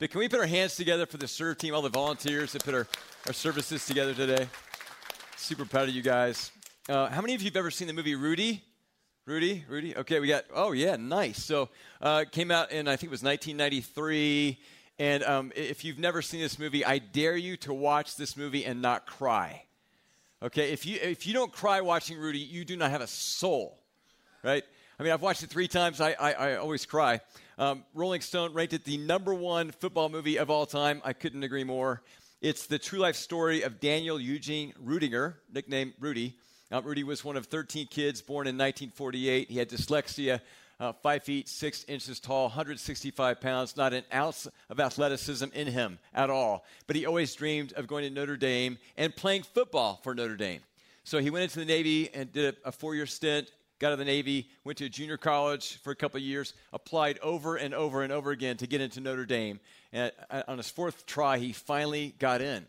But can we put our hands together for the serve team, all the volunteers that put our, our services together today? Super proud of you guys. Uh, how many of you have ever seen the movie Rudy? Rudy, Rudy. Okay, we got. Oh yeah, nice. So uh, came out in I think it was 1993. And um, if you've never seen this movie, I dare you to watch this movie and not cry. Okay, if you if you don't cry watching Rudy, you do not have a soul, right? I mean, I've watched it three times. I I, I always cry. Um, Rolling Stone ranked it the number one football movie of all time. I couldn't agree more. It's the true life story of Daniel Eugene Ruettiger, nicknamed Rudy. Uh, Rudy was one of 13 kids born in 1948. He had dyslexia, uh, five feet six inches tall, 165 pounds, not an ounce of athleticism in him at all. But he always dreamed of going to Notre Dame and playing football for Notre Dame. So he went into the Navy and did a, a four year stint, got out of the Navy, went to a junior college for a couple of years, applied over and over and over again to get into Notre Dame. And uh, on his fourth try, he finally got in.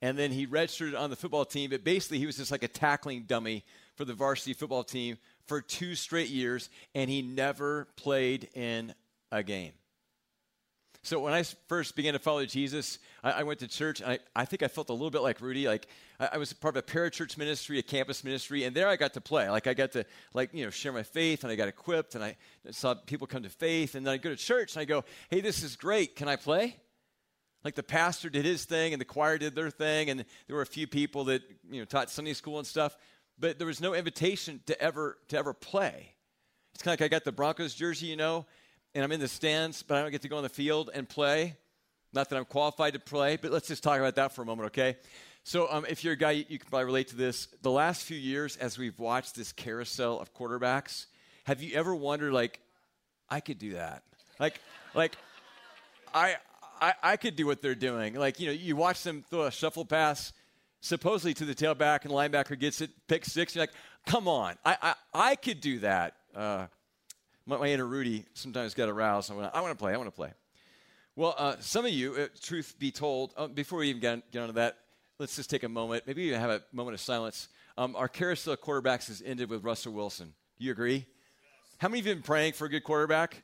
And then he registered on the football team, but basically he was just like a tackling dummy for the varsity football team for two straight years, and he never played in a game. So when I first began to follow Jesus, I, I went to church, I, I, think I felt a little bit like Rudy. Like I, I was part of a parachurch ministry, a campus ministry, and there I got to play. Like I got to like you know share my faith, and I got equipped, and I saw people come to faith, and then I go to church, and I go, "Hey, this is great. Can I play?" Like the pastor did his thing, and the choir did their thing, and there were a few people that you know taught Sunday school and stuff but there was no invitation to ever to ever play. It's kind of like I got the Broncos jersey, you know, and I'm in the stands, but I don't get to go on the field and play. Not that I'm qualified to play, but let's just talk about that for a moment, okay? So, um, if you're a guy, you, can probably relate to this. The last few years, as we've watched this carousel of quarterbacks, have you ever wondered, like, I could do that? Like, like, I, I, I could do what they're doing. Like, you know, you watch them throw a shuffle pass supposedly to the tailback and linebacker gets it, pick six. You're like, come on, I, I, I could do that. Uh, my, my inner Rudy sometimes got aroused. I want to play, I want to play. Well, uh, some of you, uh, truth be told, uh, before we even get, get onto that, let's just take a moment. Maybe even have a moment of silence. Um, our carousel of quarterbacks has ended with Russell Wilson. Do you agree? Yes. How many of you have been praying for a good quarterback?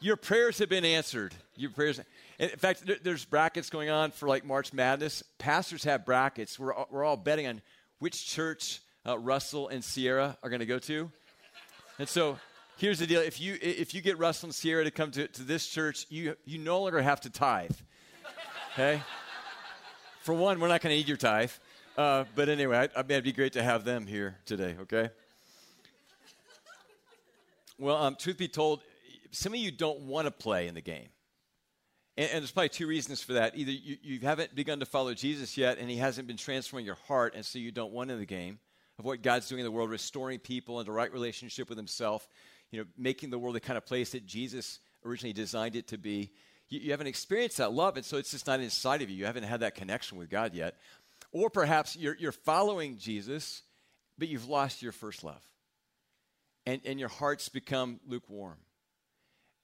Your prayers have been answered. Your prayers. In fact, there's brackets going on for like March Madness. Pastors have brackets. We're, we're all betting on which church uh, Russell and Sierra are going to go to. And so here's the deal if you, if you get Russell and Sierra to come to, to this church, you, you no longer have to tithe. Okay? For one, we're not going to eat your tithe. Uh, but anyway, I, I mean, it'd be great to have them here today, okay? Well, um, truth be told, some of you don't want to play in the game. And, and, there's probably two reasons for that. Either you, you haven't begun to follow Jesus yet, and he hasn't been transforming your heart, and so you don't want in the game of what God's doing in the world, restoring people into right relationship with himself, you know, making the world the kind of place that Jesus originally designed it to be. You, you haven't experienced that love, and so it's just not inside of you. You haven't had that connection with God yet. Or perhaps you're, you're following Jesus, but you've lost your first love. And, and your heart's become lukewarm.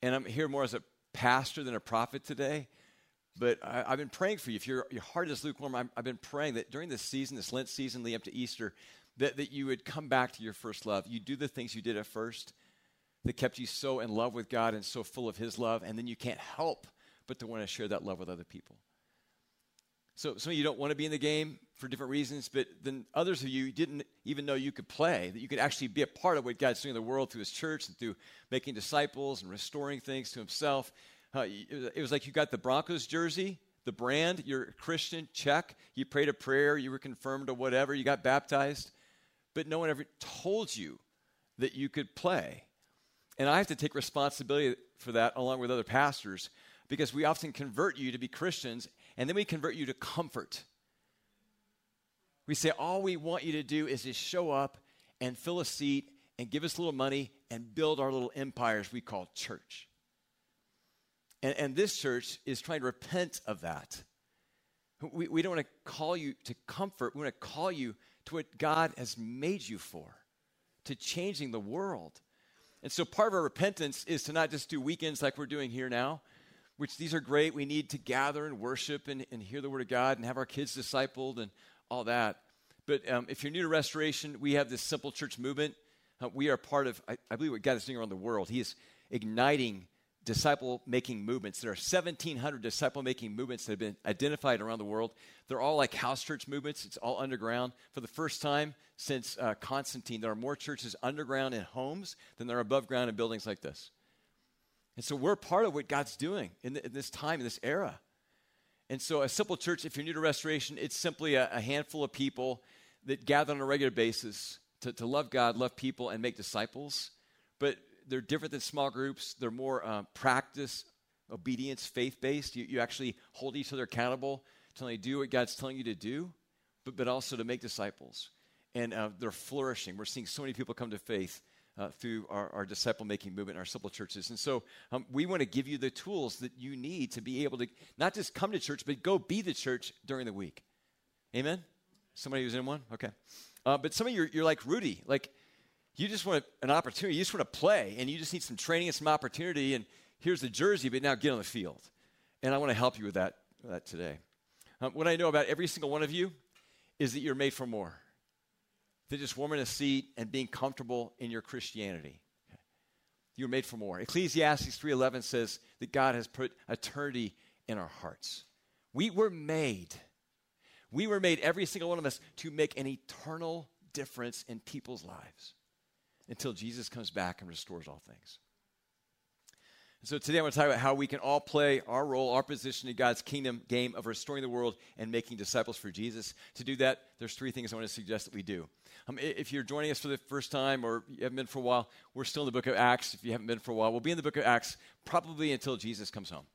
And I'm here more as a pastor than a prophet today, but I, have been praying for you. If your, your heart is lukewarm, i have been praying that during this season, this Lent season leading up to Easter, that, that you would come back to your first love. You do the things you did at first that kept you so in love with God and so full of His love, and then you can't help but to want to share that love with other people. So some of you don't want to be in the game for different reasons, but then others of you didn't even know you could play, that you could actually be a part of what God's doing in the world through His church and through making disciples and restoring things to Himself. Uh, it was like you got the Broncos jersey, the brand, you're a Christian, check. You prayed a prayer, you were confirmed or whatever, you got baptized, but no one ever told you that you could play. And I have to take responsibility for that along with other pastors because we often convert you to be Christians and then we convert you to comfort. We say, all we want you to do is just show up and fill a seat and give us a little money and build our little empires we call church. And, and this church is trying to repent of that. We, we don't want to call you to comfort, we want to call you to what God has made you for, to changing the world. And so part of our repentance is to not just do weekends like we're doing here now, which these are great. We need to gather and worship and, and hear the Word of God and have our kids discipled and all that. But um, if you're new to restoration, we have this simple church movement. Uh, we are part of, I, I, believe, what God is doing around the world. He is igniting disciple making movements. There are 1,700 disciple making movements that have been identified around the world. They're all like house church movements, it's all underground. For the first time since uh, Constantine, there are more churches underground in homes than there are above ground in buildings like this. And so we're part of what God's doing in, the, in this time, in this era. And so, a simple church, if you're new to restoration, it's simply a, a handful of people that gather on a regular basis to, to love God, love people, and make disciples. But they're different than small groups. They're more uh, practice, obedience, faith based. You, you actually hold each other accountable to only do what God's telling you to do, but, but also to make disciples. And uh, they're flourishing. We're seeing so many people come to faith uh, through our, our disciple making movement in our simple churches. And so um, we want to give you the tools that you need to be able to not just come to church, but go be the church during the week. Amen? Somebody who's in one? Okay. Uh, but some of you, you're like Rudy. Like, you just want an opportunity. You just want to play, and you just need some training and some opportunity. And here's the jersey, but now get on the field. And I want to help you with that, that today. Um, what I know about every single one of you is that you're made for more than just warming a seat and being comfortable in your Christianity. Okay. You're made for more. Ecclesiastes 3:11 says that God has put eternity in our hearts. We were made. We were made, every single one of us, to make an eternal difference in people's lives until Jesus comes back and restores all things. And so today I want to talk about how we can all play our role, our position in God's kingdom game of restoring the world and making disciples for Jesus. To do that, there's three things I want to suggest that we do. Um, if you're joining us for the first time or you haven't been for a while, we're still in the book of Acts. If you haven't been for a while, we'll be in the book of Acts probably until Jesus comes home.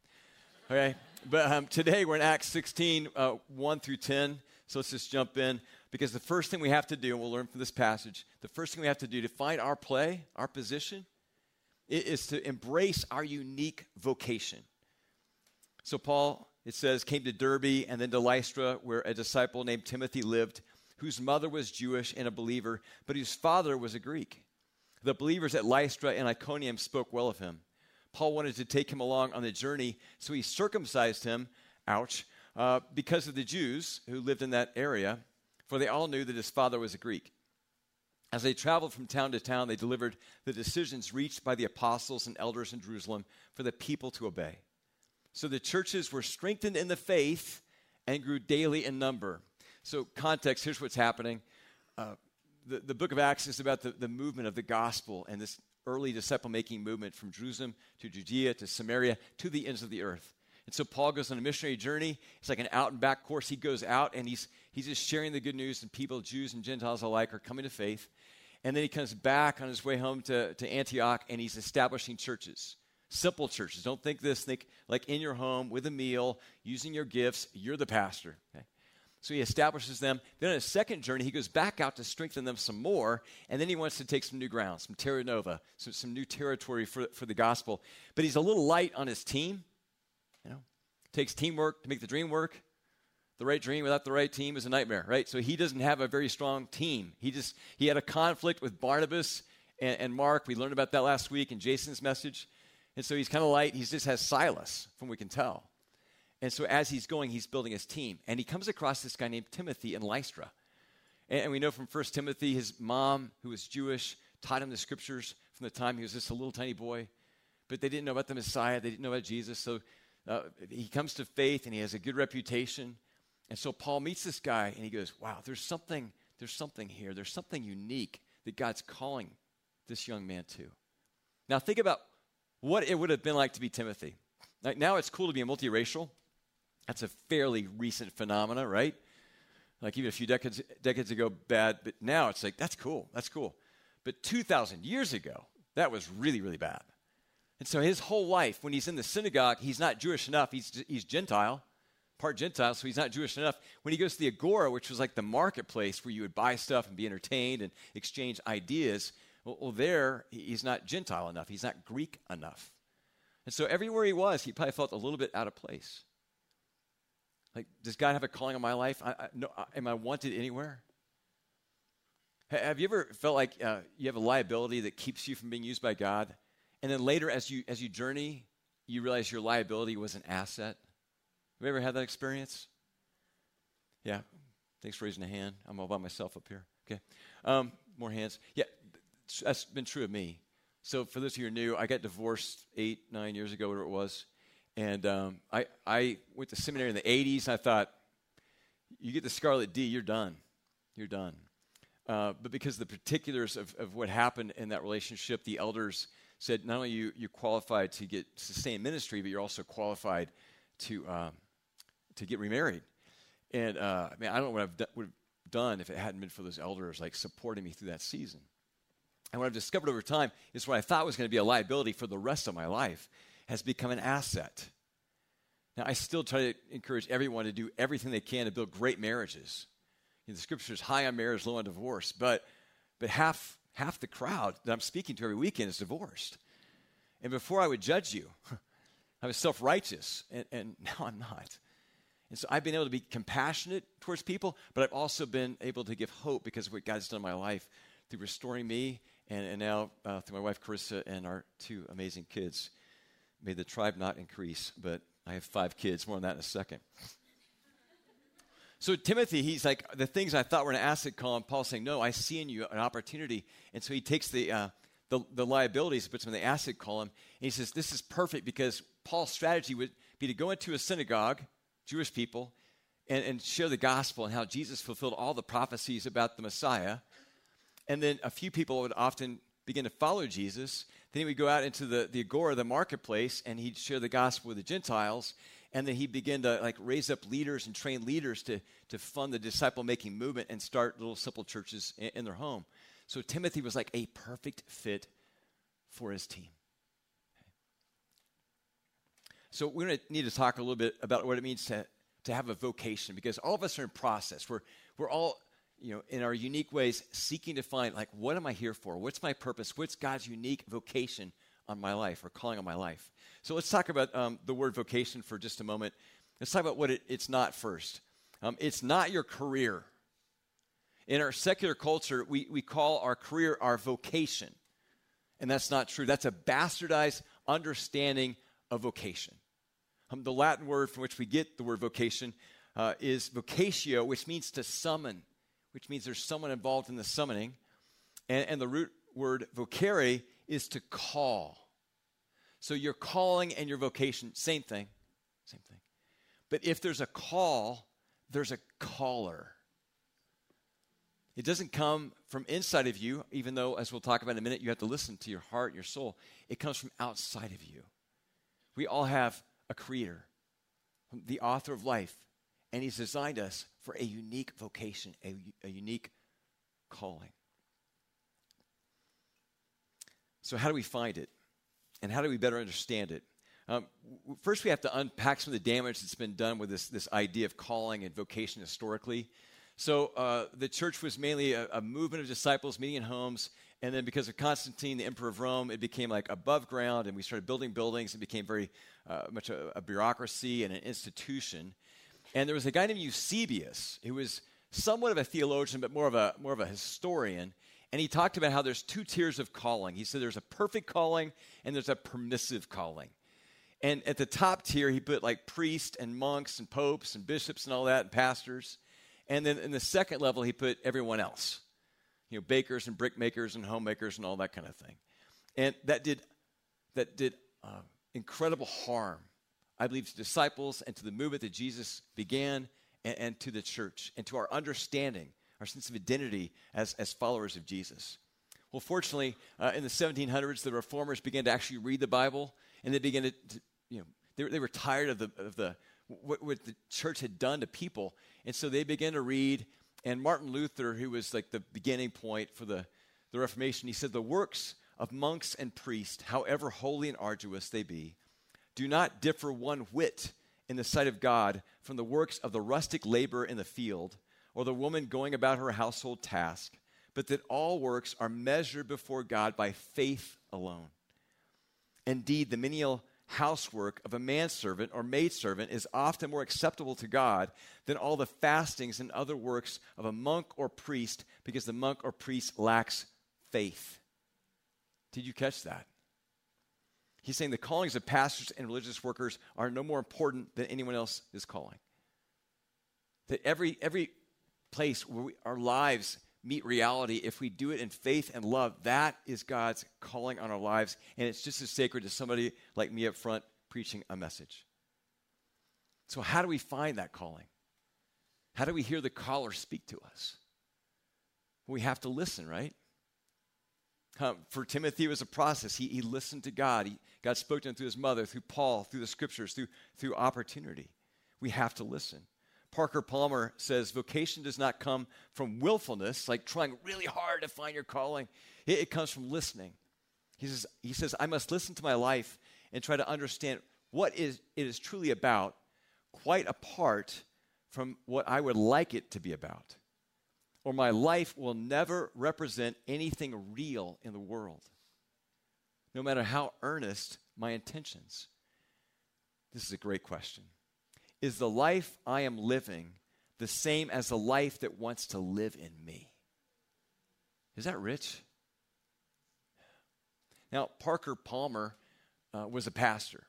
Okay? But um, today we're in Acts 16, uh, 1 through 10. So let's just jump in because the first thing we have to do, and we'll learn from this passage, the first thing we have to do to find our play, our position, is to embrace our unique vocation. So, Paul, it says, came to Derbe and then to Lystra, where a disciple named Timothy lived, whose mother was Jewish and a believer, but whose father was a Greek. The believers at Lystra and Iconium spoke well of him. Paul wanted to take him along on the journey, so he circumcised him, ouch, uh, because of the Jews who lived in that area, for they all knew that his father was a Greek. As they traveled from town to town, they delivered the decisions reached by the apostles and elders in Jerusalem for the people to obey. So the churches were strengthened in the faith and grew daily in number. So, context here's what's happening. Uh, the, the book of Acts is about the, the movement of the gospel and this early disciple making movement from Jerusalem to Judea to Samaria to the ends of the earth. And so Paul goes on a missionary journey. It's like an out and back course. He goes out and he's, he's just sharing the good news, and people, Jews and Gentiles alike, are coming to faith. And then he comes back on his way home to, to Antioch and he's establishing churches. Simple churches. Don't think this, think like in your home with a meal, using your gifts. You're the pastor. Okay? So he establishes them. Then on his second journey, he goes back out to strengthen them some more. And then he wants to take some new ground, some terra nova, some, some new territory for, for the gospel. But he's a little light on his team. You know, takes teamwork to make the dream work. The right dream without the right team is a nightmare, right? So he doesn't have a very strong team. He just he had a conflict with Barnabas and, and Mark. We learned about that last week in Jason's message. And so he's kind of light. He just has Silas, from we can tell. And so as he's going, he's building his team. And he comes across this guy named Timothy in Lystra. And, and we know from 1 Timothy, his mom, who was Jewish, taught him the scriptures from the time he was just a little tiny boy. But they didn't know about the Messiah, they didn't know about Jesus. So uh, he comes to faith and he has a good reputation. And so Paul meets this guy and he goes, Wow, there's something, there's something here. There's something unique that God's calling this young man to. Now think about what it would have been like to be Timothy. Like now it's cool to be multiracial. That's a fairly recent phenomena, right? Like even a few decades decades ago, bad, but now it's like that's cool, that's cool. But 2,000 years ago, that was really, really bad. And so his whole life, when he's in the synagogue, he's not Jewish enough, he's, he's Gentile, part Gentile, so he's not Jewish enough. When he goes to the Agora, which was like the marketplace where you would buy stuff and be entertained and exchange ideas, well, well there, he's not Gentile enough, he's not Greek enough. And so everywhere he was, he probably felt a little bit out of place. Like, does God have a calling on my life? I, I, no, am I wanted anywhere? Have you ever felt like uh, you have a liability that keeps you from being used by God? And then later, as you, as you journey, you realize your liability was an asset? Have you ever had that experience? Yeah. Thanks for raising a hand. I'm all by myself up here. Okay. Um, more hands. Yeah, that's been true of me. So, for those of you who are new, I got divorced eight, nine years ago, whatever it was. And um, I, I went to seminary in the 80s. I thought, you get the Scarlet D, you're done. You're done. Uh, but because of the particulars of, of what happened in that relationship, the elders said not only you you qualified to get sustained ministry, but you're also qualified to um, to get remarried. And uh, I mean, I don't know what I would have done if it hadn't been for those elders like supporting me through that season. And what I've discovered over time is what I thought was going to be a liability for the rest of my life has become an asset. Now, I still try to encourage everyone to do everything they can to build great marriages. You know, the scripture is high on marriage, low on divorce, but, but half, half the crowd that I'm speaking to every weekend is divorced. And before I would judge you, I was self righteous, and, and now I'm not. And so I've been able to be compassionate towards people, but I've also been able to give hope because of what God's done in my life through restoring me and, and now uh, through my wife Carissa and our two amazing kids. May the tribe not increase, but I have five kids. More on that in a second. So Timothy, he's like the things I thought were an asset column. Paul's saying, "No, I see in you an opportunity," and so he takes the uh, the, the, liabilities, puts them in the asset column, and he says, "This is perfect because Paul's strategy would be to go into a synagogue, Jewish people, and, and share the gospel and how Jesus fulfilled all the prophecies about the Messiah, and then a few people would often begin to follow Jesus, then he would go out into the, the agora, the marketplace, and he'd share the gospel with the Gentiles. And then he'd begin to like raise up leaders and train leaders to, to fund the disciple making movement and start little simple churches in, in their home. So Timothy was like a perfect fit for his team. So we're going to need to talk a little bit about what it means to, to have a vocation because all of us are in process. We're, we're all you know, in our unique ways, seeking to find, like, what am I here for? What's my purpose? What's God's unique vocation on my life or calling on my life? So let's talk about um, the word vocation for just a moment. Let's talk about what it, it's not first. Um, it's not your career. In our secular culture, we, we call our career our vocation. And that's not true. That's a bastardized understanding of vocation. Um, the Latin word from which we get the word vocation uh, is vocatio, which means to summon which means there's someone involved in the summoning. And, and the root word vocare is to call. So your calling and your vocation, same thing. Same thing. But if there's a call, there's a caller. It doesn't come from inside of you, even though, as we'll talk about in a minute, you have to listen to your heart, your soul. It comes from outside of you. We all have a creator, the author of life, and He's designed us for a unique vocation, a, a unique calling. So, how do we find it? And how do we better understand it? Um, first, we have to unpack some of the damage that's been done with this, this idea of calling and vocation historically. So, uh, the church was mainly a, a, movement of disciples meeting in homes. And then, because of Constantine, the emperor of Rome, it became like above ground, and we started building buildings. It became very uh, much a, a bureaucracy and an institution. And there was a guy named Eusebius who was somewhat of a theologian, but more of a, more of a historian. And he talked about how there's two tiers of calling. He said there's a perfect calling and there's a permissive calling. And at the top tier, he put like priests and monks and popes and bishops and all that and pastors. And then in the second level, he put everyone else, you know, bakers and brickmakers and homemakers and all that kind of thing. And that did, that did uh, incredible harm I believe, to disciples and to the movement that Jesus began and, and to the church and to our understanding, our sense of identity as, as followers of Jesus. Well, fortunately, uh, in the 1700s, the reformers began to actually read the Bible and they began to, to you know, they, they were tired of the, of the what, what the church had done to people. And so they began to read. And Martin Luther, who was like the beginning point for the, the Reformation, he said, The works of monks and priests, however holy and arduous they be, do not differ one whit in the sight of God from the works of the rustic laborer in the field or the woman going about her household task, but that all works are measured before God by faith alone. Indeed, the menial housework of a manservant or maidservant is often more acceptable to God than all the fastings and other works of a monk or priest because the monk or priest lacks faith. Did you catch that? He's saying the callings of pastors and religious workers are no more important than anyone else is calling. That every, every place where we, our lives meet reality, if we do it in faith and love, that is God's calling on our lives. And it's just as sacred as somebody like me up front preaching a message. So, how do we find that calling? How do we hear the caller speak to us? We have to listen, right? Um, for Timothy, it was a process. He, he listened to God. He, God spoke to him through his mother, through Paul, through the scriptures, through, through opportunity. We have to listen. Parker Palmer says vocation does not come from willfulness, like trying really hard to find your calling. It, it comes from listening. He says, he says, I must listen to my life and try to understand what is, it is truly about, quite apart from what I would like it to be about. Or my life will never represent anything real in the world, no matter how earnest my intentions. This is a great question. Is the life I am living the same as the life that wants to live in me? Is that rich? Now, Parker Palmer uh, was a pastor.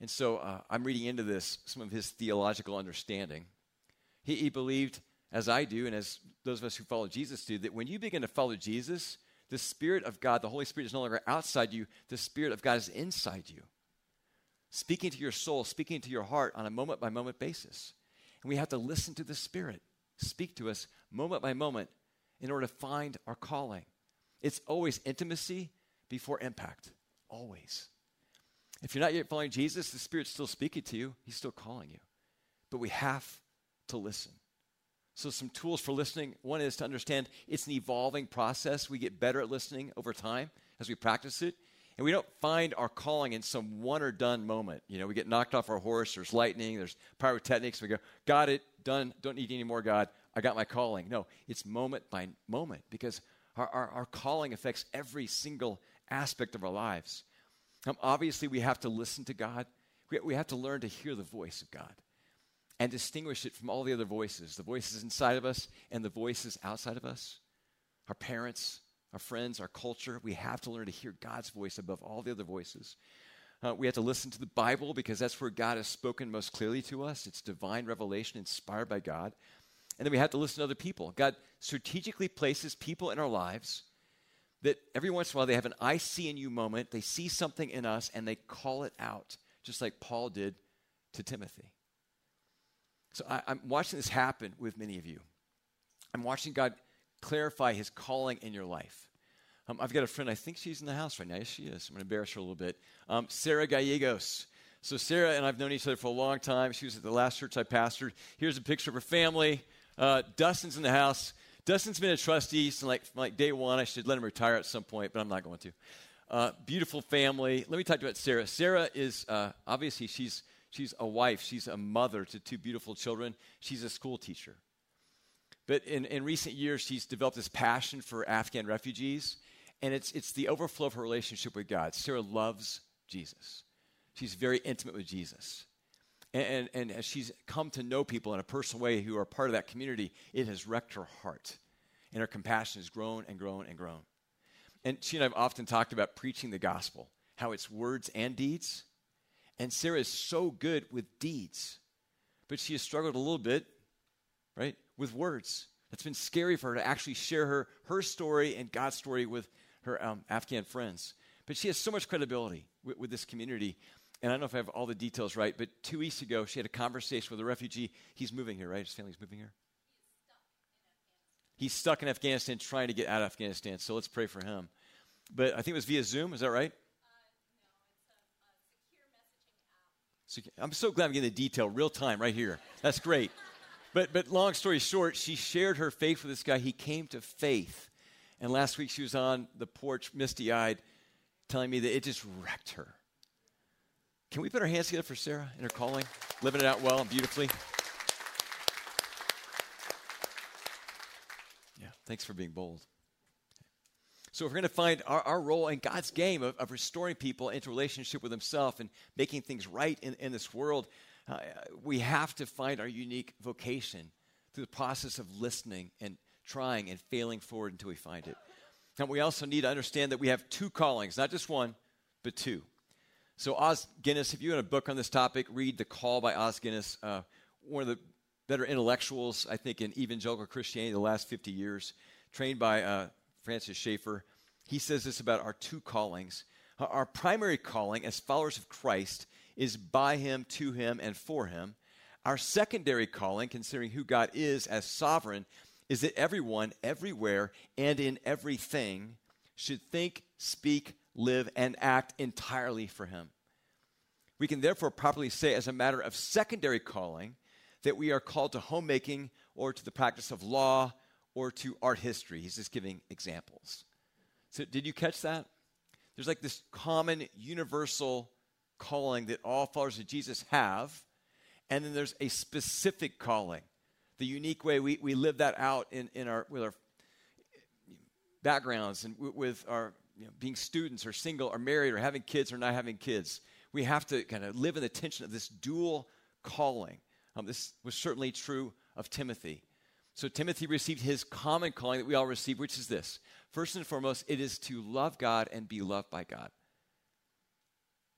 And so uh, I'm reading into this, some of his theological understanding. He, he believed, as I do, and as those of us who follow Jesus do, that when you begin to follow Jesus, the Spirit of God, the Holy Spirit, is no longer outside you, the Spirit of God is inside you speaking to your soul, speaking to your heart on a moment by moment basis. And we have to listen to the Spirit speak to us moment by moment in order to find our calling. It's always intimacy before impact. Always. If you're not yet following Jesus, the Spirit's still speaking to you, He's still calling you. But we have to listen. So, some tools for listening one is to understand it's an evolving process. We get better at listening over time as we practice it. And we don't find our calling in some one or done moment. You know, we get knocked off our horse, there's lightning, there's pyrotechnics, we go, got it, done, don't need any more, God, I got my calling. No, it's moment by moment because our, our, our calling affects every single aspect of our lives. Um, obviously, we have to listen to God, we, we have to learn to hear the voice of God and distinguish it from all the other voices the voices inside of us and the voices outside of us. Our parents, our friends, our culture. We have to learn to hear God's voice above all the other voices. Uh, we have to listen to the Bible because that's where God has spoken most clearly to us. It's divine revelation inspired by God. And then we have to listen to other people. God strategically places people in our lives that every once in a while they have an I see in you moment. They see something in us and they call it out, just like Paul did to Timothy. So I, I'm watching this happen with many of you. I'm watching God clarify his calling in your life. Um, I've got a friend, I think she's in the house right now. Yes, she is. I'm going to embarrass her a little bit. Um, Sarah Gallegos. So, Sarah and I've known each other for a long time. She was at the last church I pastored. Here's a picture of her family. Uh, Dustin's in the house. Dustin's been a trustee since like, like day one. I should let him retire at some point, but I'm not going to. Uh, beautiful family. Let me talk to you about Sarah. Sarah is uh, obviously she's she's a wife. She's a mother to two beautiful children. She's a school teacher. But in, in recent years, she's developed this passion for Afghan refugees, and it's, it's the overflow of her relationship with God. Sarah loves Jesus, she's very intimate with Jesus. And, and, and as she's come to know people in a personal way who are part of that community, it has wrecked her heart. And her compassion has grown and grown and grown. And she and I have often talked about preaching the gospel, how it's words and deeds. And Sarah is so good with deeds, but she has struggled a little bit, with words. It's been scary for her to actually share her, her story and God's story with her um, Afghan friends. But she has so much credibility with, with this community. And I don't know if I have all the details right, but two weeks ago, she had a conversation with a refugee. He's moving here, right? His family's moving here? He's stuck in Afghanistan trying to get out of Afghanistan, so let's pray for him. But I think it was via Zoom, is that right? I'm so glad I'm getting the detail real time right here. That's great. But, but long story short, she shared her faith with this guy. He came to faith. And last week she was on the porch, misty eyed, telling me that it just wrecked her. Can we put our hands together for Sarah and her calling? Living it out well and beautifully. Yeah, thanks for being bold. So, if we're going to find our, our role in God's game of, of restoring people into relationship with Himself and making things right in, in this world, uh, we have to find our unique vocation through the process of listening and trying and failing forward until we find it. And we also need to understand that we have two callings, not just one, but two. So, Os Guinness, if you have a book on this topic, read The Call by Os Guinness, uh, one of the better intellectuals, I think, in evangelical Christianity the last 50 years. trained by uh, Francis Schaeffer. He says this about our two callings. Our primary calling as followers of Christ is by Him, to Him, and for Him. Our secondary calling, considering who God is as sovereign, is that everyone, everywhere, and in everything should think, speak, live, and act entirely for Him. We can therefore properly say, as a matter of secondary calling, that we are called to homemaking or to the practice of law or to art history. He's just giving examples. So, did you catch that? There's like this common, universal calling that all followers of Jesus have, and then there's a specific calling, the unique way we, we live that out in, in our, with our backgrounds and with our you know, being students or single or married or having kids or not having kids. We have to kind of live in the tension of this dual calling. Um, this was certainly true of Timothy. So Timothy received his common calling that we all receive, which is this. First and foremost, it is to love God and be loved by God.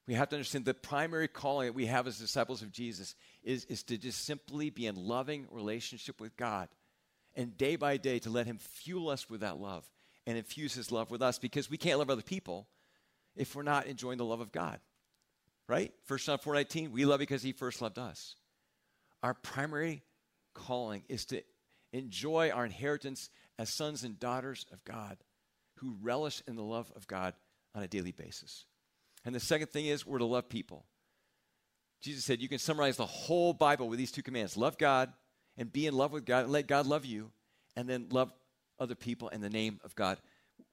We have to understand the primary calling that we have as disciples of Jesus is, is to just simply be in loving relationship with God. And day by day to let him fuel us with that love and infuse his love with us because we can't love other people if we're not enjoying the love of God. Right? 1 John 4:19, we love because he first loved us. Our primary calling is to enjoy our inheritance as sons and daughters of God who relish in the love of God on a daily basis. And the second thing is we're to love people. Jesus said you can summarize the whole Bible with these two commands love God and be in love with God and let God love you, and then love other people in the name of God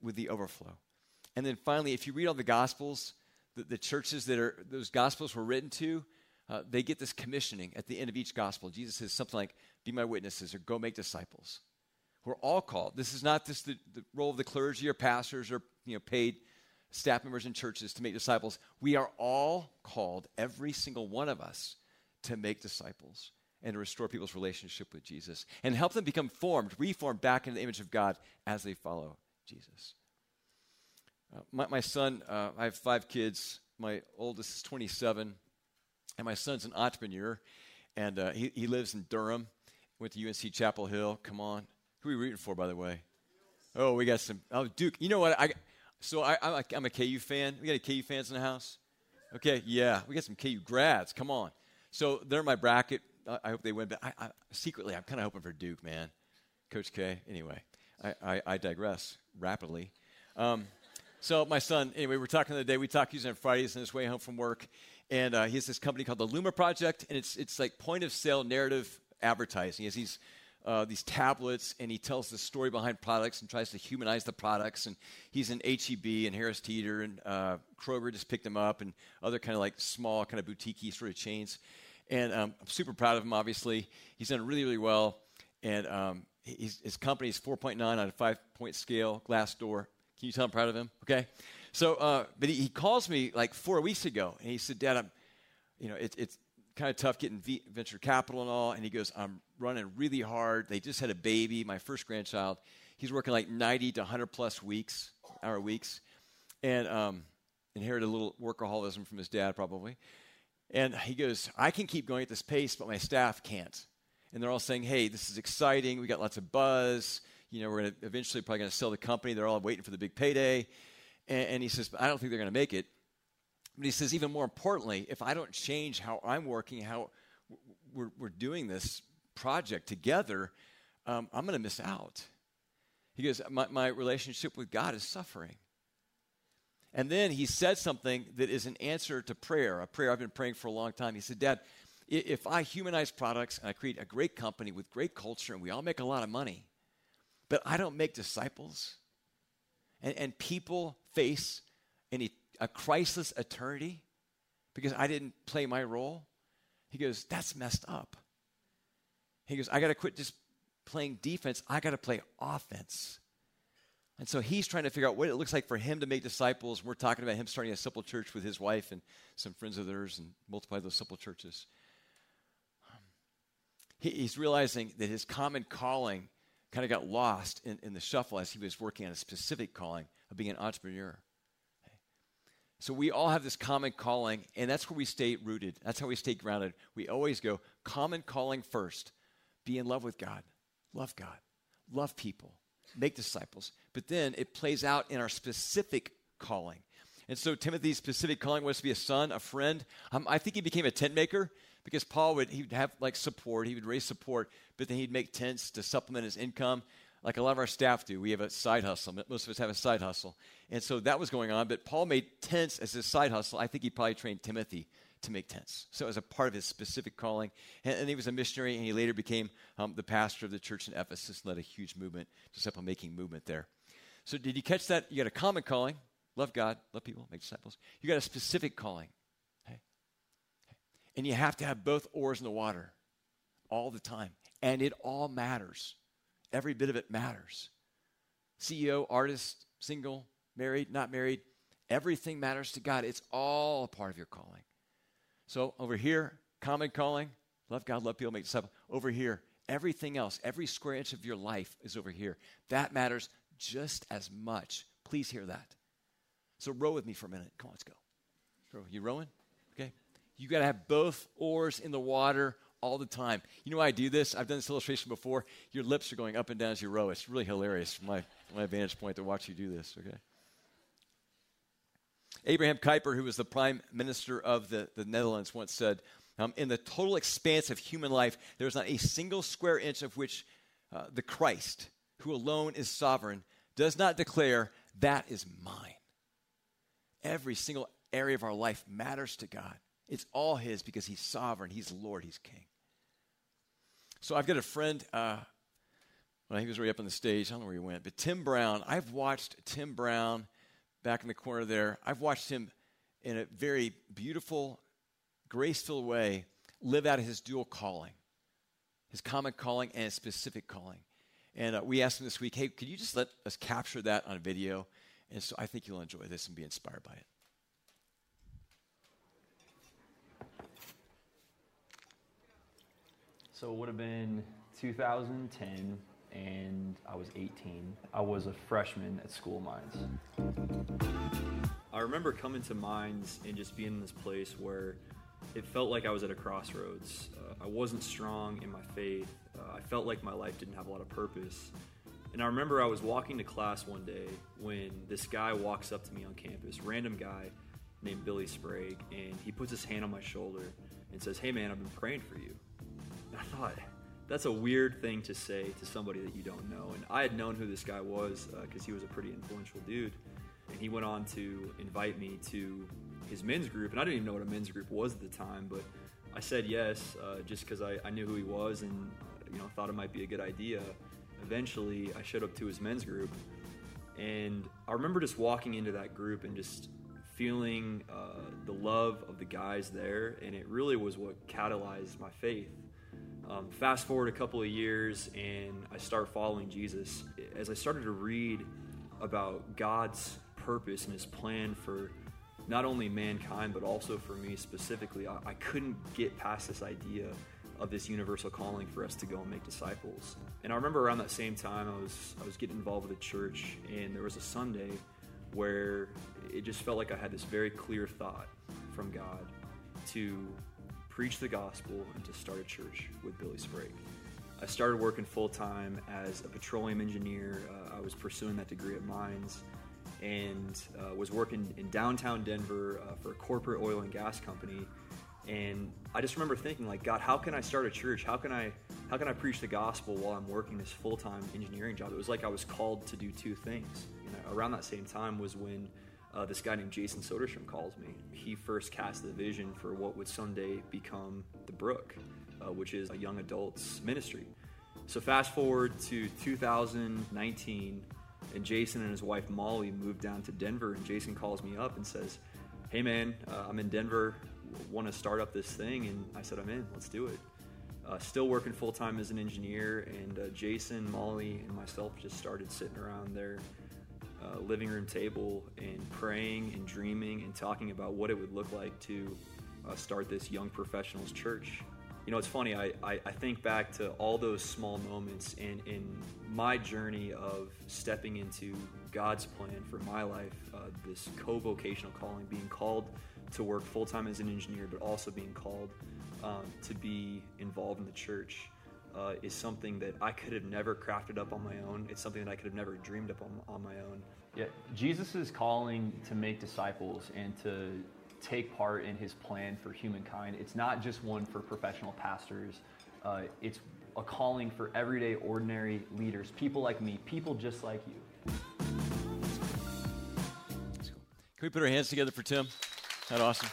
with the overflow. And then finally, if you read all the Gospels, the, the churches that are those Gospels were written to, uh, they get this commissioning at the end of each Gospel. Jesus says something like, Be my witnesses or go make disciples. We're all called. This is not just the, the role of the clergy or pastors or you know, paid staff members in churches to make disciples. We are all called, every single one of us, to make disciples and to restore people's relationship with Jesus and help them become formed, reformed back into the image of God as they follow Jesus. Uh, my, my, son, uh, I have five kids. My oldest is 27, and my son's an entrepreneur, and uh, he, he lives in Durham. Went to UNC Chapel Hill. Come on. Who are we rooting for, by the way? Oh, we got some. Oh, Duke. You know what? I so I, I'm, a, I'm a KU fan. We got any KU fans in the house? Okay, yeah, we got some KU grads. Come on. So they're my bracket. I hope they win, but I, I, secretly, I'm kind of hoping for Duke, man. Coach K. Anyway, I, I digress rapidly. Um, so my son, anyway, we're talking the other day. We talk using on Fridays on his way home from work, and uh, he has this company called the Luma Project, and it's it's like point of sale narrative advertising. He has these uh, these tablets, and he tells the story behind products and tries to humanize the products. And he's in HEB and Harris Teeter and uh, Kroger just picked him up, and other kind of like small kind of boutique sort of chains. And um, I'm super proud of him, obviously. He's done really, really well. And um, his company is 4.9 on a five point scale, Glassdoor. Can you tell I'm proud of him? Okay. So, uh, but he, he, calls me like four weeks ago, and he said, Dad, I'm, you know, it, it's kind of tough getting v- venture capital and all. And he goes, I'm running really hard. They just had a baby, my first grandchild. He's working like 90 to 100 plus weeks, hour weeks, and um, inherited a little workaholism from his dad, probably. And he goes, I can keep going at this pace, but my staff can't. And they're all saying, hey, this is exciting. We got lots of buzz. You know, we're to eventually probably going to sell the company. They're all waiting for the big payday. And, and he says, I don't think they're going to make it. But he says, even more importantly, if I don't change how I'm working, how we're, we're doing this project together, um, I'm going to miss out. He goes, my, my relationship with God is suffering. And then he said something that is an answer to prayer, a prayer I've been praying for a long time. He said, Dad, if I humanize products and I create a great company with great culture and we all make a lot of money, but I don't make disciples, and, and people face an, a Christless eternity because I didn't play my role, he goes, That's messed up. He goes, I got to quit just playing defense, I got to play offense. And so he's trying to figure out what it looks like for him to make disciples. We're talking about him starting a simple church with his wife and some friends of theirs and multiply those simple churches. He, he's realizing that his common calling kind of got lost in, in the shuffle as he was working on a specific calling of being an entrepreneur. So we all have this common calling, and that's where we stay rooted. That's how we stay grounded. We always go common calling first. Be in love with God, love God, love people, make disciples, but then it plays out in our specific calling. And so Timothy's specific calling was to be a son, a friend. Um, I think he became a tent maker because Paul would he would have like support, he would raise support, but then he'd make tents to supplement his income, like a lot of our staff do. We have a side hustle. Most of us have a side hustle, and so that was going on. But Paul made tents as his side hustle. I think he probably trained Timothy to make tents. So it was a part of his specific calling. And, and he was a missionary, and he later became um, the pastor of the church in Ephesus, and led a huge movement, disciple making movement there. So did you catch that? You got a common calling, love God, love people, make disciples. You got a specific calling. Okay? And you have to have both oars in the water all the time. And it all matters. Every bit of it matters. CEO, artist, single, married, not married, everything matters to God. It's all a part of your calling. So over here, common calling, love God, love people, make disciples. Over here, everything else, every square inch of your life is over here. That matters just as much. Please hear that. So row with me for a minute. Come on, let's go. You rowing? Okay. You got to have both oars in the water all the time. You know why I do this? I've done this illustration before. Your lips are going up and down as you row. It's really hilarious from my, my vantage point to watch you do this, okay? Abraham Kuyper, who was the prime minister of the, the Netherlands, once said, um, In the total expanse of human life, there is not a single square inch of which uh, the Christ, who alone is sovereign, does not declare, That is mine. Every single area of our life matters to God. It's all His because He's sovereign, He's Lord, He's King. So I've got a friend, uh, well, he was right up on the stage. I don't know where he went, but Tim Brown. I've watched Tim Brown back in the corner there. I've watched him in a very beautiful, graceful way live out his dual calling, his common calling and his specific calling. And uh, we asked him this week, hey, could you just let us capture that on video? And so I think you'll enjoy this and be inspired by it. So it would have been 2010 and I was 18. I was a freshman at School Mines. I remember coming to Mines and just being in this place where it felt like I was at a crossroads. Uh, I wasn't strong in my faith. Uh, I felt like my life didn't have a lot of purpose. And I remember I was walking to class one day when this guy walks up to me on campus, random guy named Billy Sprague, and he puts his hand on my shoulder and says, Hey man, I've been praying for you. I thought, that's a weird thing to say to somebody that you don't know. And I had known who this guy was because uh, he was a pretty influential dude. And he went on to invite me to his men's group. And I didn't even know what a men's group was at the time, but I said yes uh, just because I, I, knew who he was and you know thought it might be a good idea. Eventually, I showed up to his men's group, and I remember just walking into that group and just feeling uh, the love of the guys there, and it really was what catalyzed my faith. Um, fast forward a couple of years, and I start following Jesus. As I started to read about God's purpose and His plan for not only mankind, but also for me specifically, I, I couldn't get past this idea of this universal calling for us to go and make disciples. And I remember around that same time, I was I was getting involved with a church, and there was a Sunday where it just felt like I had this very clear thought from God to preach the gospel and to start a church with Billy Sprague. I started working full time as a petroleum engineer. Uh, I was pursuing that degree at Mines and uh, was working in downtown Denver uh, for a corporate oil and gas company. And I just remember thinking, like, God, how can I start a church? How can I, how can I preach the gospel while I'm working this full time engineering job? It was like I was called to do two things. Around that same time was when uh, this guy named Jason Soderstrom calls me. He first cast the vision for what would someday become the Brook, uh, which is a young adults ministry. So fast forward to 2019, and Jason and his wife Molly moved down to Denver, and Jason calls me up and says, "Hey man, uh, I'm in Denver. Want to start up this thing?" And I said, "I'm in. Let's do it." Uh, still working full time as an engineer, and uh, Jason, Molly, and myself just started sitting around there uh, living room table and praying and dreaming and talking about what it would look like to uh, start this young professionals church. You know, it's funny, I, I, I, think back to all those small moments in, in my journey of stepping into God's plan for my life, uh, this co vocational calling, being called to work full time as an engineer, but also being called um, to be involved in the church. Uh, is something that I could have never crafted up on my own. It's something that I could have never dreamed up on, on my own. Yeah, Jesus is calling to make disciples and to take part in his plan for humankind. It's not just one for professional pastors, uh, it's a calling for everyday, ordinary leaders, people like me, people just like you. Can we put our hands together for Tim? That awesome.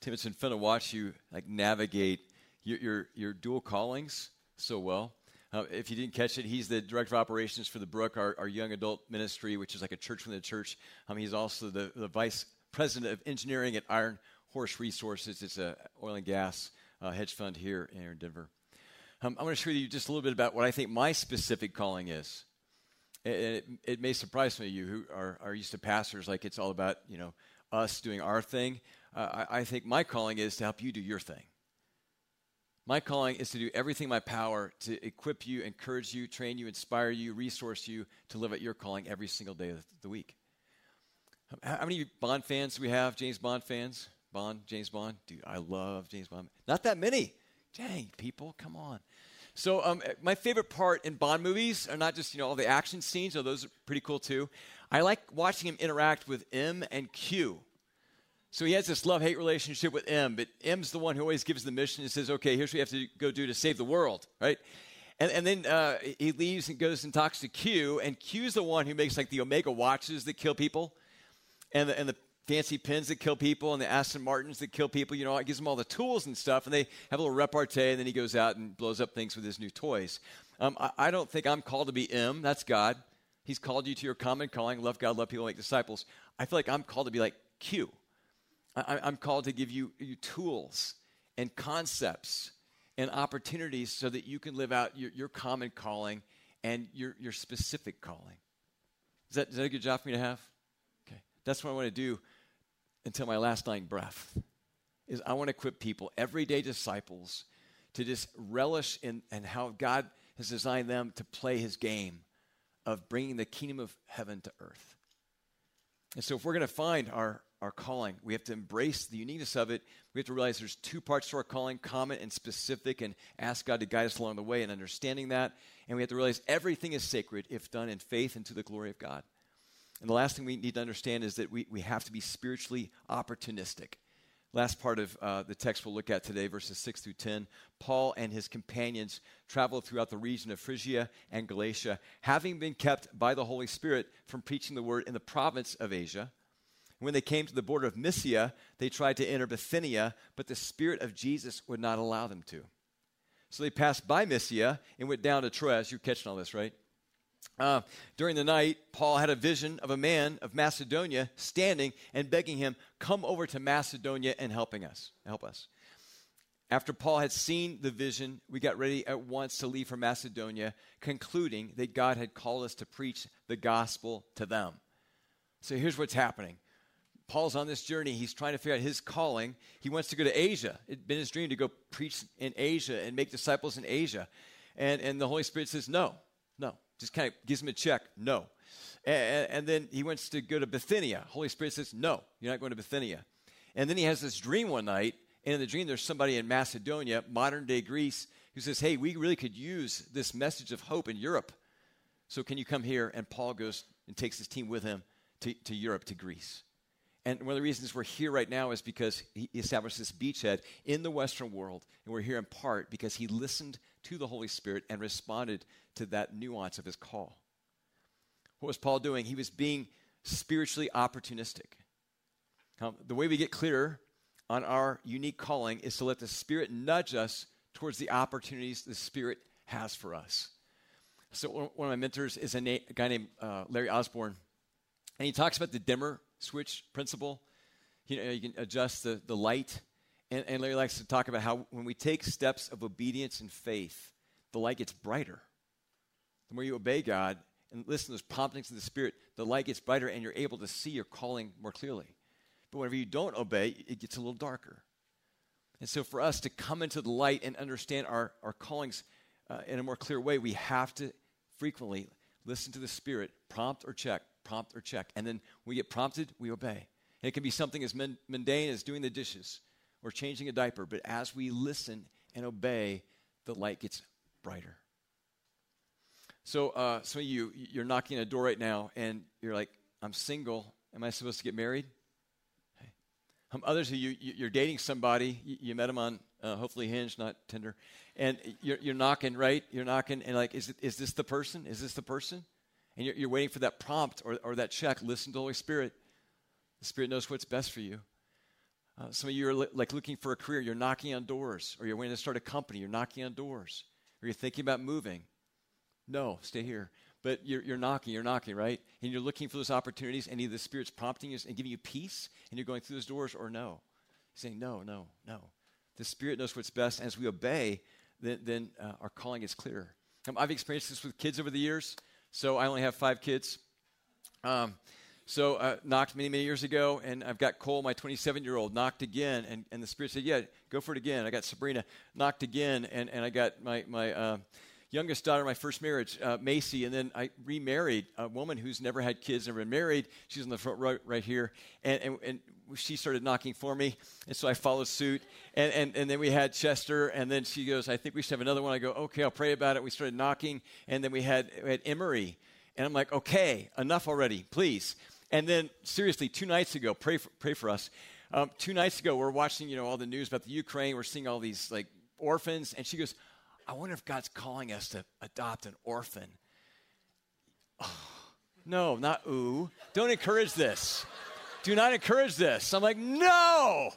Tim, it's been fun to watch you like navigate your your, your dual callings so well. Uh, if you didn't catch it, he's the director of operations for the Brook, our, our young adult ministry, which is like a church within the church. Um, he's also the, the vice president of engineering at Iron Horse Resources. It's a oil and gas uh, hedge fund here in Denver. Um, I'm going to share with you just a little bit about what I think my specific calling is. It, it, it may surprise some of you who are, are used to pastors, like it's all about you know us doing our thing. Uh, I, I think my calling is to help you do your thing. My calling is to do everything in my power to equip you, encourage you, train you, inspire you, resource you to live at your calling every single day of the week. How many Bond fans do we have? James Bond fans? Bond, James Bond? Dude, I love James Bond. Not that many. Dang, people, come on. So, um, my favorite part in Bond movies are not just you know all the action scenes, though those are pretty cool too. I like watching him interact with M and Q. So he has this love hate relationship with M, but M's the one who always gives the mission and says, okay, here's what you have to go do to save the world, right? And, and then uh, he leaves and goes and talks to Q, and Q's the one who makes like the Omega watches that kill people, and the, and the fancy pins that kill people, and the Aston Martins that kill people. You know, it gives them all the tools and stuff, and they have a little repartee, and then he goes out and blows up things with his new toys. Um, I, I don't think I'm called to be M. That's God. He's called you to your common calling love God, love people, make disciples. I feel like I'm called to be like Q. I, am called to give you, you tools and concepts and opportunities so that you can live out your, your common calling and your, your specific calling. Is that, is that a good job for me to have? Okay. That's what I want to do until my last dying breath. Is I want to equip people, everyday disciples, to just relish in, in how God has designed them to play his game of bringing the kingdom of heaven to earth. And so, if we're going to find our, our calling. We have to embrace the uniqueness of it. We have to realize there's two parts to our calling common and specific, and ask God to guide us along the way in understanding that. And we have to realize everything is sacred if done in faith and to the glory of God. And the last thing we need to understand is that we, we have to be spiritually opportunistic. Last part of uh, the text we'll look at today, verses 6 through 10. Paul and his companions traveled throughout the region of Phrygia and Galatia, having been kept by the Holy Spirit from preaching the word in the province of Asia. When they came to the border of Mysia, they tried to enter Bithynia, but the Spirit of Jesus would not allow them to. So they passed by Mysia and went down to Troas. You're catching all this, right? Uh, during the night, Paul had a vision of a man of Macedonia standing and begging him, "Come over to Macedonia and helping us, help us." After Paul had seen the vision, we got ready at once to leave for Macedonia, concluding that God had called us to preach the gospel to them. So here's what's happening. Paul's on this journey. He's trying to figure out his calling. He wants to go to Asia. It'd been his dream to go preach in Asia and make disciples in Asia. And, and the Holy Spirit says, no, no. Just kind of gives him a check, no. And, and then he wants to go to Bithynia. Holy Spirit says, no, you're not going to Bithynia. And then he has this dream one night. And in the dream, there's somebody in Macedonia, modern day Greece, who says, hey, we really could use this message of hope in Europe. So can you come here? And Paul goes and takes his team with him to, to Europe, to Greece. And one of the reasons we're here right now is because he established this beachhead in the Western world. And we're here in part because he listened to the Holy Spirit and responded to that nuance of his call. What was Paul doing? He was being spiritually opportunistic. Um, the way we get clearer on our unique calling is to let the Spirit nudge us towards the opportunities the Spirit has for us. So, one of my mentors is a, na- a guy named uh, Larry Osborne, and he talks about the dimmer switch principle. You know, you can adjust the, the light. And, and Larry likes to talk about how when we take steps of obedience and faith, the light gets brighter. The more you obey God and listen to those promptings of the Spirit, the light gets brighter and you're able to see your calling more clearly. But whenever you don't obey, it gets a little darker. And so, for us to come into the light and understand our, our callings uh, in a more clear way, we have to frequently listen to the Spirit, prompt or check, prompt or check. And then we get prompted, we obey. And it can be something as mundane as doing the dishes. or changing a diaper, but as we listen and obey, the light gets brighter. So, uh, some of you, you're knocking on a door right now, and you're like, I'm single. Am I supposed to get married? Hey. Um, others of you, you're dating somebody. You, you met them on uh, hopefully Hinge, not Tinder, and you're, you're knocking, right? You're knocking, and like, is, it, is this the person? Is this the person? And you're, you're waiting for that prompt or, or that check. Listen to the Holy Spirit. The Spirit knows what's best for you. Uh, some of you are li- like looking for a career. You're knocking on doors, or you're waiting to start a company. You're knocking on doors, or you're thinking about moving. No, stay here. But you're, you're knocking, you're knocking, right? And you're looking for those opportunities, and either the Spirit's prompting you and giving you peace, and you're going through those doors, or no. saying, no, no, no. The Spirit knows what's best. And as we obey, then, then uh, our calling is clearer. Um, I've experienced this with kids over the years. So I only have five kids. Um, so uh, knocked many, many years ago, and I've got Cole, my 27 year old, knocked again, and, and the Spirit said, Yeah, go for it again. I got Sabrina knocked again, and, and I got my, my uh, youngest daughter, my first marriage, uh, Macy, and then I remarried a woman who's never had kids, never been married. She's in the front row right here, and, and, and she started knocking for me, and so I followed suit. And, and, and then we had Chester, and then she goes, I think we should have another one. I go, okay, I'll pray about it. We started knocking, and then we had, we had Emery. And I'm like, okay, enough already, please. And then, seriously, two nights ago, pray for, pray for us. Um, two nights ago, we're watching, you know, all the news about the Ukraine. We're seeing all these, like, orphans. And she goes, I wonder if God's calling us to adopt an orphan. Oh, no, not ooh. Don't encourage this do not encourage this. I'm like, no,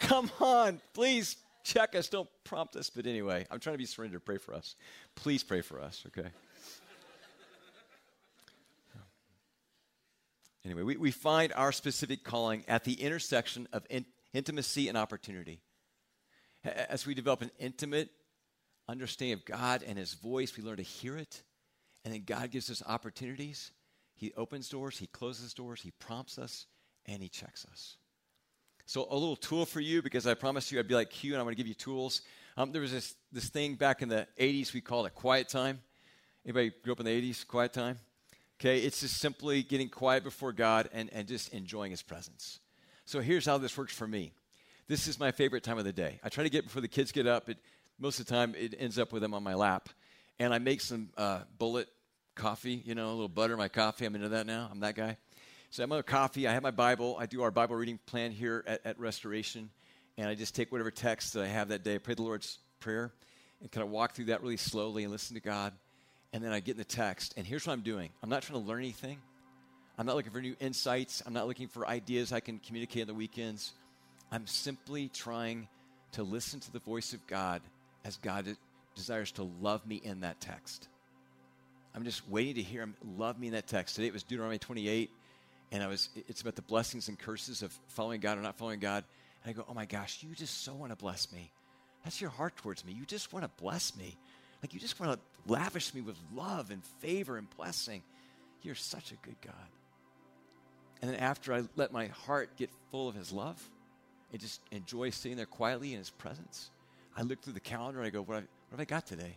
come on, please check us. Don't prompt us. But anyway, I'm trying to be surrendered. Pray for us. Please pray for us, okay? Anyway, we, we find our specific calling at the intersection of in, intimacy and opportunity. As we develop an intimate understanding of God and His voice, we learn to hear it. And then God gives us opportunities. He opens doors, He closes doors, He prompts us, and he checks us. So, a little tool for you because I promised you I'd be like Q and I'm going to give you tools. Um, there was this, this thing back in the 80s we called it quiet time. Anybody grew up in the 80s, quiet time? Okay, it's just simply getting quiet before God and, and just enjoying His presence. So, here's how this works for me. This is my favorite time of the day. I try to get before the kids get up. It, most of the time, it ends up with them on my lap. And I make some uh, bullet coffee, you know, a little butter in my coffee. I'm into that now. I'm that guy. So I'm on coffee. I have my Bible. I do our Bible reading plan here at, at Restoration. And I just take whatever text that I have that day, I pray the Lord's Prayer, and kind of walk through that really slowly and listen to God. And then I get in the text. And here's what I'm doing I'm not trying to learn anything. I'm not looking for new insights. I'm not looking for ideas I can communicate on the weekends. I'm simply trying to listen to the voice of God as God desires to love me in that text. I'm just waiting to hear him love me in that text. Today it was Deuteronomy 28 and I was, it's about the blessings and curses of following God or not following God. And I go, oh my gosh, you just so want to bless me. That's your heart towards me. You just want to bless me. Like you just want to lavish me with love and favor and blessing. You're such a good God. And then after I let my heart get full of His love and just enjoy sitting there quietly in His presence, I look through the calendar and I go, what have, what have I got today?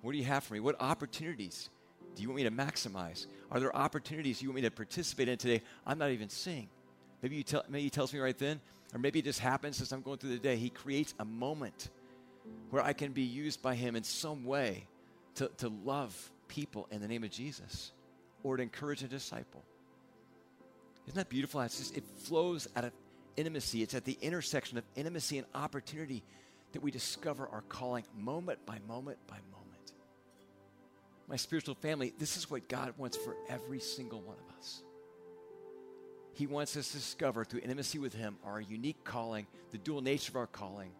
What do you have for me? What opportunities do you want me to maximize? Are there opportunities you want me to participate in today? I'm not even seeing. Maybe, you tell, maybe he tells me right then, or maybe it just happens as I'm going through the day. He creates a moment where I can be used by him in some way to, to love people in the name of Jesus or to encourage a disciple. Isn't that beautiful? It's just, it flows out of intimacy. It's at the intersection of intimacy and opportunity that we discover our calling moment by moment by moment my spiritual family, this is what God wants for every single one of us. He wants us to discover through intimacy with Him our unique calling, the dual nature of our calling,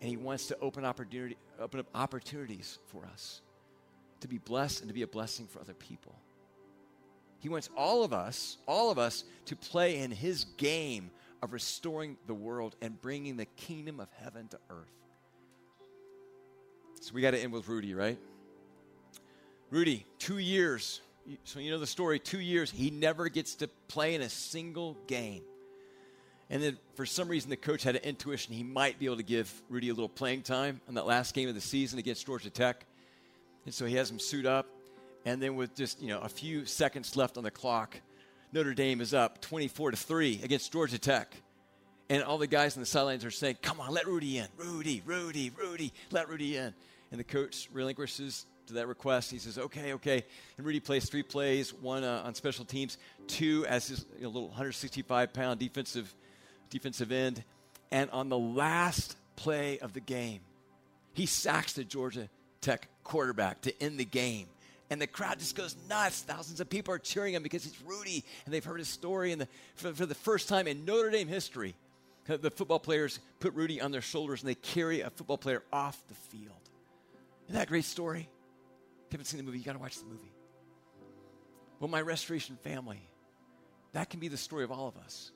and He wants to open, opportunity, open up opportunities for us to be blessed and to be a blessing for other people. He wants all of us, all of us, to play in His game of restoring the world and bringing the kingdom of heaven to earth. So we got to end with Rudy, right? Rudy, two years. So you know the story. Two years, he never gets to play in a single game. And then for some reason, the coach had an intuition he might be able to give Rudy a little playing time on that last game of the season against Georgia Tech. And so he has him suit up. And then with just, you know, a few seconds left on the clock, Notre Dame is up 24 to 3 against Georgia Tech. And all the guys on the sidelines are saying, Come on, let Rudy in. Rudy, Rudy, Rudy, let Rudy in. And the coach relinquishes to that request. He says, Okay, okay. And Rudy plays three plays one uh, on special teams, two as his you know, little 165 pound defensive, defensive end. And on the last play of the game, he sacks the Georgia Tech quarterback to end the game. And the crowd just goes nuts. Thousands of people are cheering him because it's Rudy, and they've heard his story. And for, for the first time in Notre Dame history, the football players put Rudy on their shoulders and they carry a football player off the field. Isn't that a great story? If you haven't seen the movie, you got to watch the movie. Well, my restoration family, that can be the story of all of us.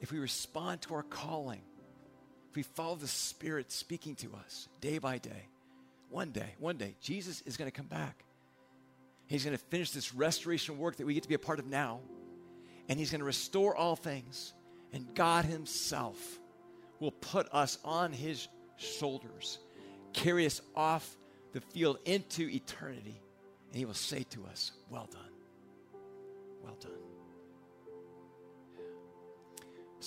If we respond to our calling, if we follow the Spirit speaking to us day by day, one day, one day, Jesus is going to come back. He's going to finish this restoration work that we get to be a part of now, and He's going to restore all things and God Himself will put us on His shoulders, carry us off the field into eternity, and He will say to us, Well done. Well done.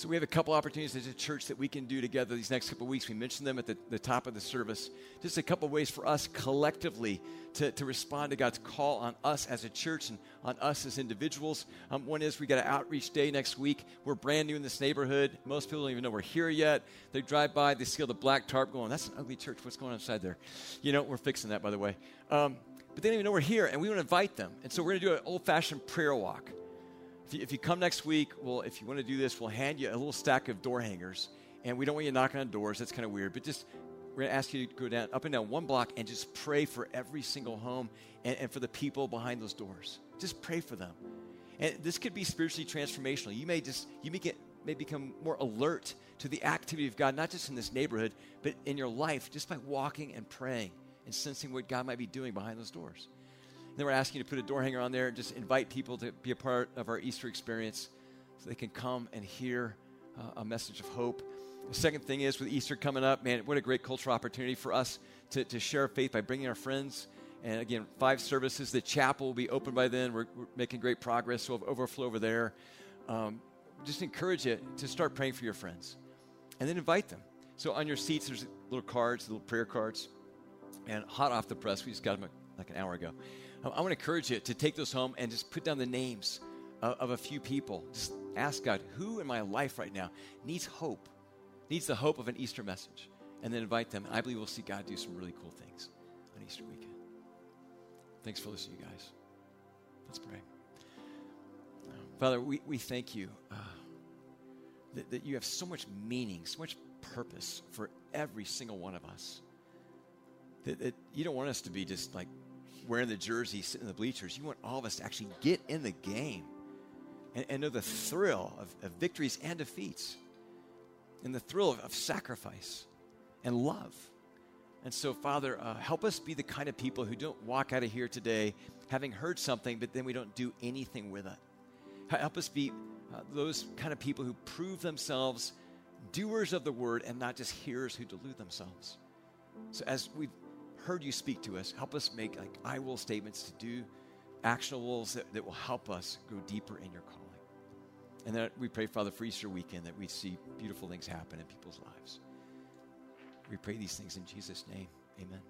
So we have a couple opportunities as a church that we can do together these next couple weeks. We mentioned them at the, the top of the service. Just a couple ways for us collectively to, to respond to God's call on us as a church and on us as individuals. Um, one is we got an outreach day next week. We're brand new in this neighborhood. Most people don't even know we're here yet. They drive by, they see the black tarp going, that's an ugly church. What's going on inside there? You know, we're fixing that, by the way. Um, but they don't even know we're here, and we want to invite them. And so we're going to do an old fashioned prayer walk. If you, if you come next week, well, if you want to do this, we'll hand you a little stack of door hangers. And we don't want you knocking on doors. That's kind of weird. But just, we're going to ask you to go down, up and down one block and just pray for every single home and, and for the people behind those doors. Just pray for them. And this could be spiritually transformational. You may just, you may get, may become more alert to the activity of God, not just in this neighborhood, but in your life, just by walking and praying and sensing what God might be doing behind those doors. Then we're asking you to put a door hanger on there and just invite people to be a part of our Easter experience so they can come and hear uh, a message of hope. The second thing is with Easter coming up, man, what a great cultural opportunity for us to, to share faith by bringing our friends. And again, five services. The chapel will be open by then. We're, we're making great progress. So we'll have overflow over there. Um, just encourage you to start praying for your friends and then invite them. So on your seats, there's little cards, little prayer cards. And hot off the press, we just got them like an hour ago. I want to encourage you to take those home and just put down the names of, of a few people. Just ask God, who in my life right now needs hope, needs the hope of an Easter message, and then invite them. I believe we'll see God do some really cool things on Easter weekend. Thanks for listening, you guys. Let's pray. Father, we, we thank you uh, that, that you have so much meaning, so much purpose for every single one of us. That, that you don't want us to be just like wearing the jersey, sitting in the bleachers. You want all of us to actually get in the game and, and know the thrill of, of, victories and defeats, and the thrill of, of sacrifice and love. And so, Father, uh, help us be the kind of people who don't walk out of here today having heard something, but then we don't do anything with it. Help us be uh, those kind of people who prove themselves doers of the word and not just hearers who delude themselves. So, as we've heard you speak to us, help us make like I will statements to do actionables that, that will help us go deeper in your calling. And that we pray, Father, for Easter weekend that we see beautiful things happen in people's lives. We pray these things in Jesus' name. Amen.